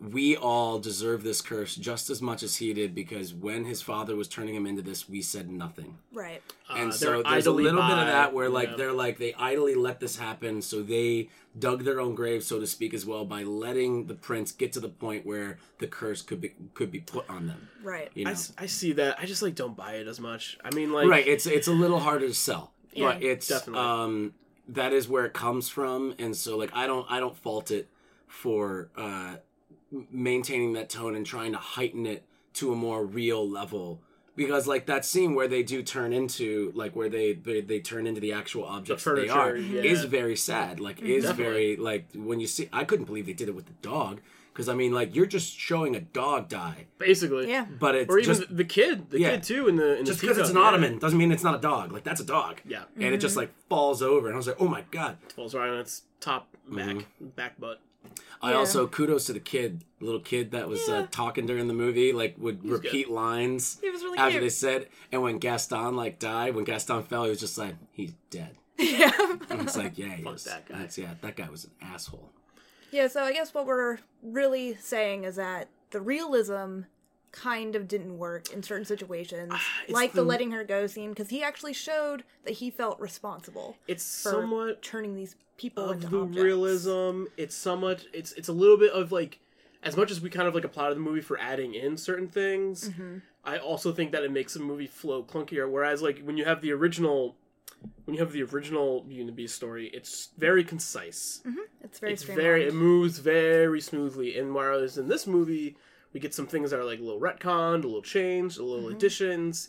we all deserve this curse just as much as he did because when his father was turning him into this we said nothing Right. and Uh, so there's a idly little bit of that where like yeah. they're like they idly let this happen so they dug their own grave so to speak as well by letting the prince get to the point where the curse could be could be put on them Right. you I, know s- I see that. I just like don't buy it as much. I mean, like, right it's it's a little harder to sell Yeah, but it's definitely. um that is where it comes from and so like i don't i don't fault it for uh m- maintaining that tone and trying to heighten it to a more real level because like that scene where they do turn into like where they they, they turn into the actual objects that they are yeah. is very sad like is Definitely. very like when you see i couldn't believe they did it with the dog because i mean like you're just showing a dog die basically, Yeah. but it's Or even just the, the kid, the Yeah. kid too, in the in just because it's an teacup, yeah. ottoman doesn't mean it's not a dog like that's a dog Yeah, and it just like falls over and i was like oh my god it falls right on its top back Mm-hmm. back butt. I Yeah. also kudos to the kid, little kid that was uh, talking during the movie, like would repeat lines He was really after cute. they said. And when Gaston like died, when Gaston fell, he was just like, "He's dead." Yeah. And it's like, yeah, he Fuck that guy. That's, yeah, that guy was an asshole. Yeah, so I guess what we're really saying is that the realism kind of didn't work in certain situations, it's like the, the- letting her go scene, because he actually showed that he felt responsible It's for somewhat turning these people of the objects. realism. It's somewhat. It's it's a little bit of like, as much as we kind of like applaud the movie for adding in certain things. Mm-hmm. I also think that it makes the movie flow clunkier. Whereas like when you have the original. When you have the original Beauty and the Beast story, it's very concise. It's very it's very it moves very smoothly and whereas in this movie we get some things that are like a little retconned a little changed a little Mm-hmm. additions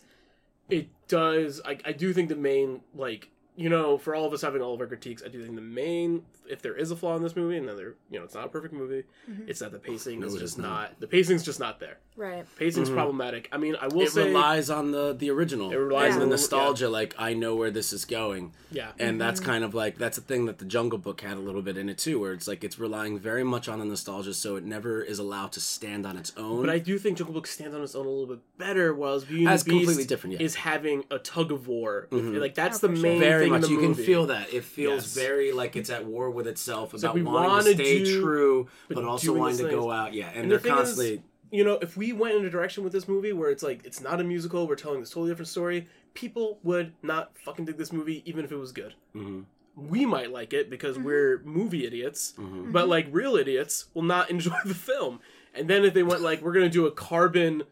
it does I, I do think the main like you know for all of us having all of our critiques i do think the main if there is a flaw in this movie and then there you know it's not a perfect movie Mm-hmm. it's that the pacing is just not. not the pacing's just not there right. pacing's problematic i mean i will Mm-hmm. It say relies on the the original. It relies on on the the- nostalgia. Like I know where this is going. yeah And that's kind of like that's a thing that the Jungle Book had a little bit in it too, where it's like it's relying very much on the nostalgia, so it never is allowed to stand on its own. But I do think Jungle Book stands on its own a little bit better, while Beauty and the Beast completely different, yeah. is having a tug of war. Like that's Oh, the for sure. main very thing much in the you movie. can feel that it feels Yes. very like it's at war with itself about like wanting wanna stay do- true but but also wanting to go out yeah and, And they're the constantly is, you know, if we went in a direction with this movie where it's like it's not a musical, we're telling this totally different story, people would not fucking dig this movie even if it was good. Mhm. We might like it because Mm-hmm. we're movie idiots, Mhm. but like real idiots will not enjoy the film. And then if they went like we're gonna do a carbon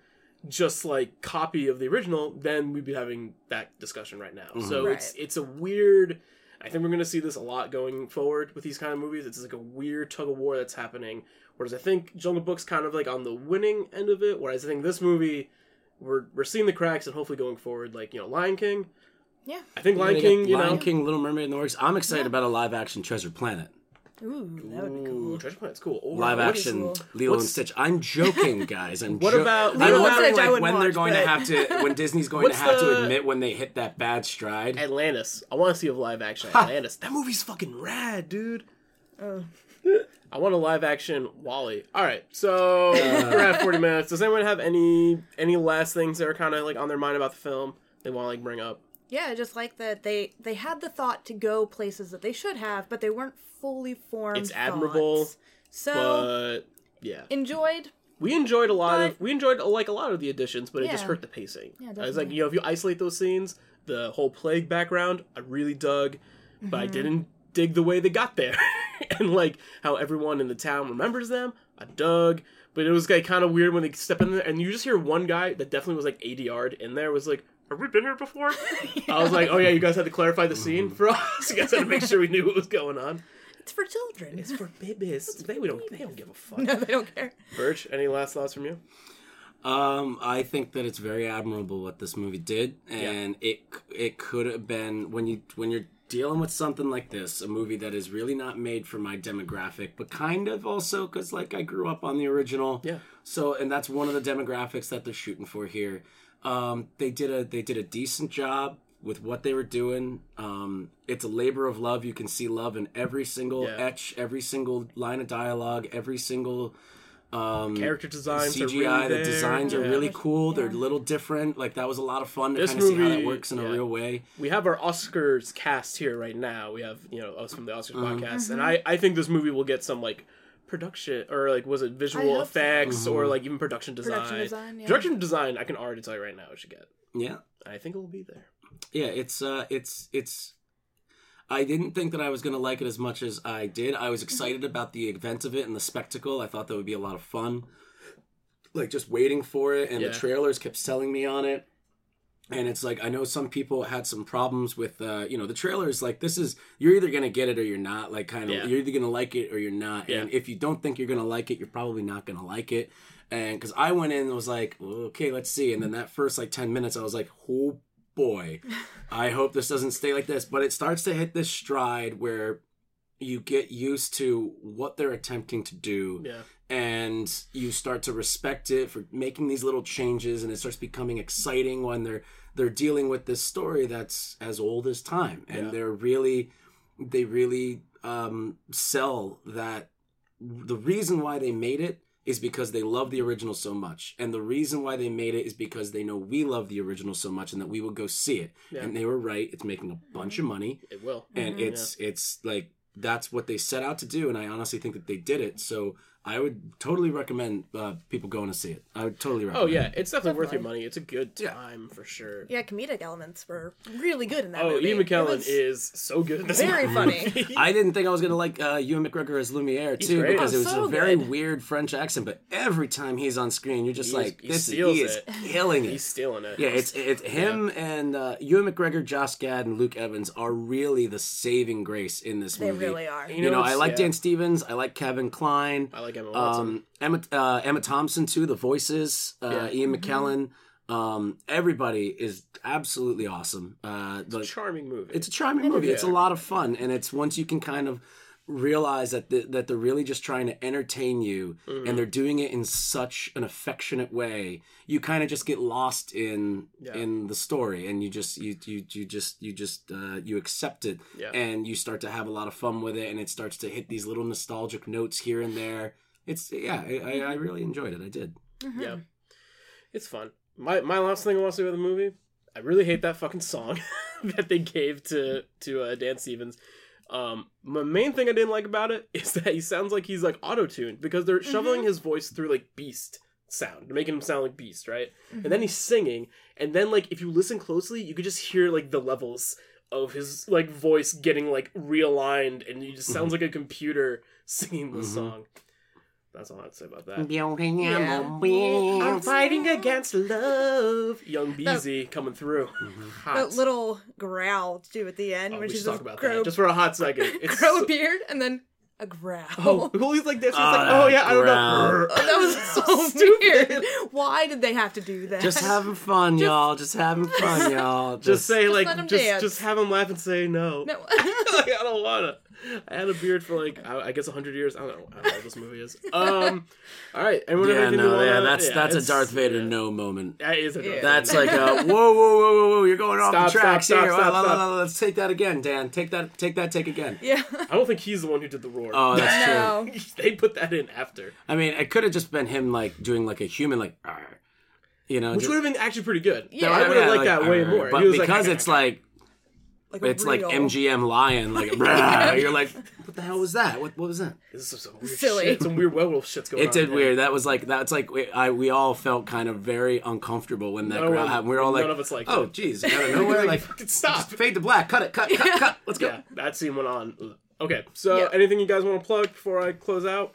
just like copy of the original, then we'd be having that discussion right now. So mm-hmm. Right. it's it's a weird. I think we're gonna see this a lot going forward with these kind of movies. It's like a weird tug of war that's happening. Whereas I think Jungle Book's kind of like on the winning end of it. Whereas I think this movie, we're we're seeing the cracks and hopefully going forward, like you know, Lion King. Yeah. I think You're Lion King, you Lion know, King, Little Mermaid in the works. I'm excited about a live action Treasure Planet. Ooh, that would be Ooh, cool. Treasure Planet's cool. Or Live what's- action cool. Lilo and what's- Stitch. I'm joking, guys. I'm What jo- about- I'm Lilo and wondering Stitch I like, wouldn't when they're watch, going to but- have to when Disney's going What's to have the- to admit when they hit that bad stride. Atlantis. I want to see a live action Atlantis. That movie's fucking rad, dude. Oh. I want a live action WALL-E. All right, so we're at 40 minutes. Does anyone have any any last things that are kind of like on their mind about the film they want to like bring up? Yeah, just like that they they had the thought to go places that they should have, but they weren't fully formed. It's admirable, thoughts. So But yeah, enjoyed. we enjoyed a lot of we enjoyed like a lot of the additions, but it just hurt the pacing. Yeah, I was like, you know, if you isolate those scenes, the whole plague background, I really dug, but Mm-hmm. I didn't dig the way they got there, and like how everyone in the town remembers them. I dug, but it was like kind of weird when they step in there and you just hear one guy that definitely was like 80 yard in there was like, have we been here before? I was like, oh yeah, you guys had to clarify the scene for us. You guys had to make sure we knew what was going on. It's for children. It's for babies. They we don't they don't give a fuck. no, they don't care. Birch, any last thoughts from you? Um, I think that it's very admirable what this movie did, and it it could have been when you when you're dealing with something like this, a movie that is really not made for my demographic, but kind of also because like I grew up on the original, Yeah. So and that's one of the demographics that they're shooting for here. Um, they did a they did a decent job with what they were doing. Um, it's a labor of love. You can see love in every single Yeah. etch, every single line of dialogue, every single um, Character designs CGI. are really the there. designs are really cool. They're a little different. Like that was a lot of fun to This kind of see how that movie- works in yeah. a real way. We have our Oscars cast here right now. We have you know us from the Oscars Mm-hmm. podcast, and I I think this movie will get some like production or like was it visual hope so. effects Mm-hmm. or like even production design. Production design, yeah. Production design, I can already tell you right now, it should get. Yeah, I think it will be there. yeah. It's uh, it's it's. I didn't think that I was gonna like it as much as I did. I was excited about the event of it and the spectacle. I thought that would be a lot of fun. Like just waiting for it, and Yeah. the trailers kept selling me on it. And it's like I know some people had some problems with uh, you know the trailers. Like this is you're either gonna get it or you're not. Like kind of Yeah. you're either gonna like it or you're not. And if you don't think you're gonna like it, you're probably not gonna like it. And because I went in and was like, okay, let's see. And then that first like ten minutes, I was like, oh boy, I hope this doesn't stay like this. But it starts to hit this stride where you get used to what they're attempting to do Yeah. and you start to respect it for making these little changes and it starts becoming exciting when they're they're dealing with this story that's as old as time and Yeah. they're really they really um sell that the reason why they made it is because they love the original so much and the reason why they made it is because they know we love the original so much and that we will go see it Yeah. and they were right it's making a bunch of money It will. and it's it's like that's what they set out to do and i honestly think that they did it. So i would totally recommend uh, people going to see it i would totally recommend it. Oh yeah, it's definitely worth your money. It's a good Yeah. time for sure. Yeah, comedic elements were really good in that Oh, movie. Ian McKellen is so good in this very movie. funny. I didn't think I was gonna like uh, Ewan McGregor as Lumiere too great. because it Oh, was so a very good. weird French accent. But every time he's on screen, you're just He's- like, he this steals he is it. killing it. He's stealing it. yeah, it's it's him and uh, Ewan McGregor, Josh Gad, and Luke Evans are really the saving grace in this They movie. They really are. You know, I like yeah. Dan Stevens. I like Kevin Kline. I like Emma Watson. Um, Emma uh, Emma Thompson too. The voices. Uh, Yeah. Ian McKellen. Um, everybody is absolutely awesome. Uh, the, Charming movie. it's a charming movie. It's a lot of fun, and it's once you can kind of realize that the, that they're really just trying to entertain you, Mm-hmm. and they're doing it in such an affectionate way. You kind of just get lost in Yeah. in the story, and you just you you you just you just uh, you accept it, Yeah. and you start to have a lot of fun with it, and it starts to hit these little nostalgic notes here and there. It's yeah, I, I, I really enjoyed it. I did. Yeah, it's fun. My my last thing I want to say about the movie, I really hate that fucking song that they gave to to uh, Dan Stevens. Um, my main thing I didn't like about it is that he sounds like he's like auto tuned because they're shoveling his voice through like Beast sound, making him sound like Beast, right? And then he's singing, and then like if you listen closely, you could just hear like the levels of his like voice getting like realigned, and he just sounds like a computer singing the Mhm. song. That's all I have to say about that. Yeah. I'm fighting against love. Young Beezy coming through. Mm-hmm. Hot. That little growl too at the end, Oh, when we she's should talk just about grow, that just for a hot second. It's grow so- a beard and then a growl. Oh, Julie's like this. He's Oh, like, ah, oh yeah, I don't growl. know. Oh, that was so Stupid. weird. Why did they have to do that? Just having fun, y'all. Just having fun, y'all. Just say like, just dance. just have him laugh and say no. no. Like, I don't wanna. I had a beard for like I, I guess hundred years. I don't know. I don't know what this movie is. Um. All right. Anyone have Yeah, no, to wanna- yeah, that's that's a Darth Vader yeah. no moment. That is a Darth Yeah. That's Vader. like a whoa, whoa, whoa, whoa, whoa! You're going off the tracks stop, here. stop, La, la, stop, la, la, Let's take that again, Dan. Take that, take that, take again. yeah. I don't think he's the one who did the roar. Oh, that's true. They put that in after, I mean, it could have just been him like doing like a human, like, "Arr," you know, which just- would have been actually pretty good. Yeah. I would have yeah, liked that way "Arr." more. But He was like, because it's like Like a it's like MGM Lion, like you're like, what the hell was that? What what was that? This is some weird Silly. shit. Some weird werewolf shit's going on. It did here. weird. That was like that's like we, I we all felt kind of very uncomfortable when that No growl happened. We were all like, none of us liked oh it. jeez, out of nowhere, like Fucking stop. fade to black, cut it, cut, cut, cut. Let's go. Yeah, that scene went on. Okay, so Yeah. anything you guys want to plug before I close out?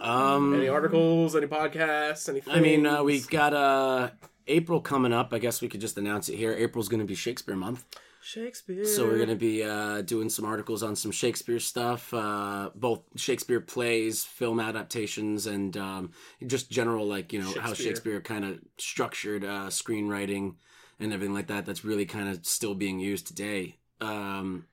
Um, Any articles? Any podcasts? Anything? I mean, uh, we've got uh, April coming up. I guess we could just announce it here. April's going to be Shakespeare month. Shakespeare. So we're going to be uh, doing some articles on some Shakespeare stuff, uh, both Shakespeare plays, film adaptations, and um, just general like you know how Shakespeare. Shakespeare kind of structured uh, screenwriting and everything like that. That's really kind of still being used today. Um,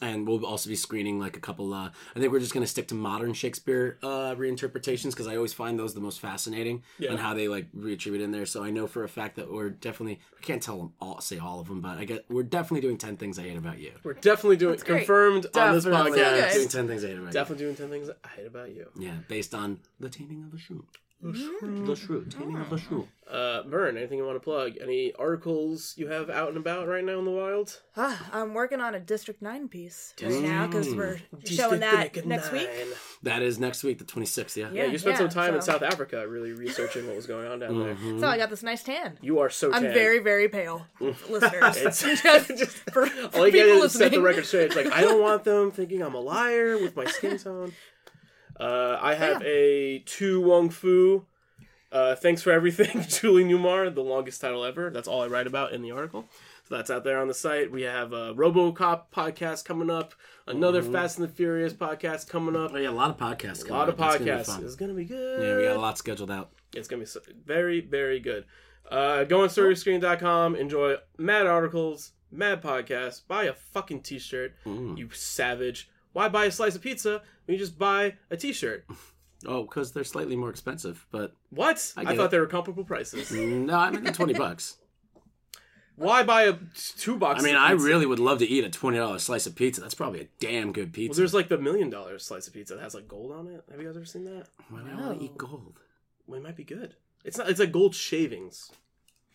and we'll also be screening like a couple. Uh, I think we're just going to stick to modern Shakespeare uh, reinterpretations because I always find those the most fascinating Yeah. and how they like reattribute in there. So I know for a fact that we're definitely. I can't tell them all, say all of them, but I get we're definitely doing ten things I hate about you. We're definitely doing That's great. confirmed on this podcast. Okay. Doing ten things I hate about Definitely doing ten things I hate about you. you. Yeah, based on the taming of the shrew. The shrew, taming of the shrew. Uh, Vern, anything you want to plug? Any articles you have out and about right now in the wild? Ah, I'm working on a District 9 piece right now because we're showing that next week. That is next week, the twenty sixth. Yeah. Yeah, Yeah, you spent some time in so- South Africa really researching what was going on down there. Mm-hmm. So I got this nice tan. You are so I'm tan. very, very pale, listeners. It's- just, for, for All you people gotta do is set the listening. record straight. It's like I don't want them thinking I'm a liar with my skin tone. Uh, I have a To Wong Foo. Uh, thanks for everything, Julie Newmar, the longest title ever. That's all I write about in the article. So that's out there on the site. We have a RoboCop podcast coming up, another Fast and the Furious podcast coming up, Oh yeah, a lot of podcasts. a lot of up. That's gonna podcasts. It's gonna be good. Yeah, we got a lot scheduled out. It's gonna be very, very good. Uh, go on StoryScreen.com. Enjoy mad articles, mad podcasts. Buy a fucking t-shirt, Mm. you savage. Why buy a slice of pizza you just buy a t-shirt? Oh, because they're slightly more expensive, but What? I, get thought it. they were comparable prices. no, I mean twenty bucks. Why buy a two box? I mean, I really would love to eat a twenty dollars slice of pizza. That's probably a damn good Well, pizza. there's like the million dollar slice of pizza that has like gold on it. Have you guys ever seen that? Why would I want to eat gold? Well, it might be good. It's not. It's like gold shavings.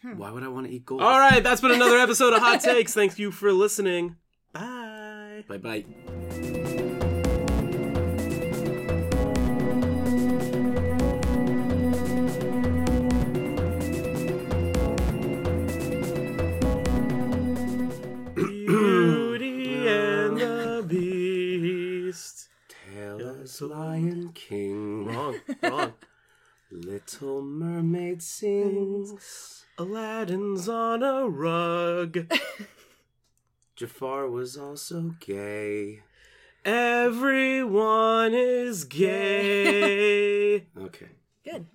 Hmm. Why would I want to eat gold? All right, that's been another episode of Hot Takes. Thank you for listening. Bye. Bye bye. Lion King. Wrong, wrong. Little Mermaid sings. Aladdin's on a rug. Jafar was also gay. Everyone is gay. Okay. Good.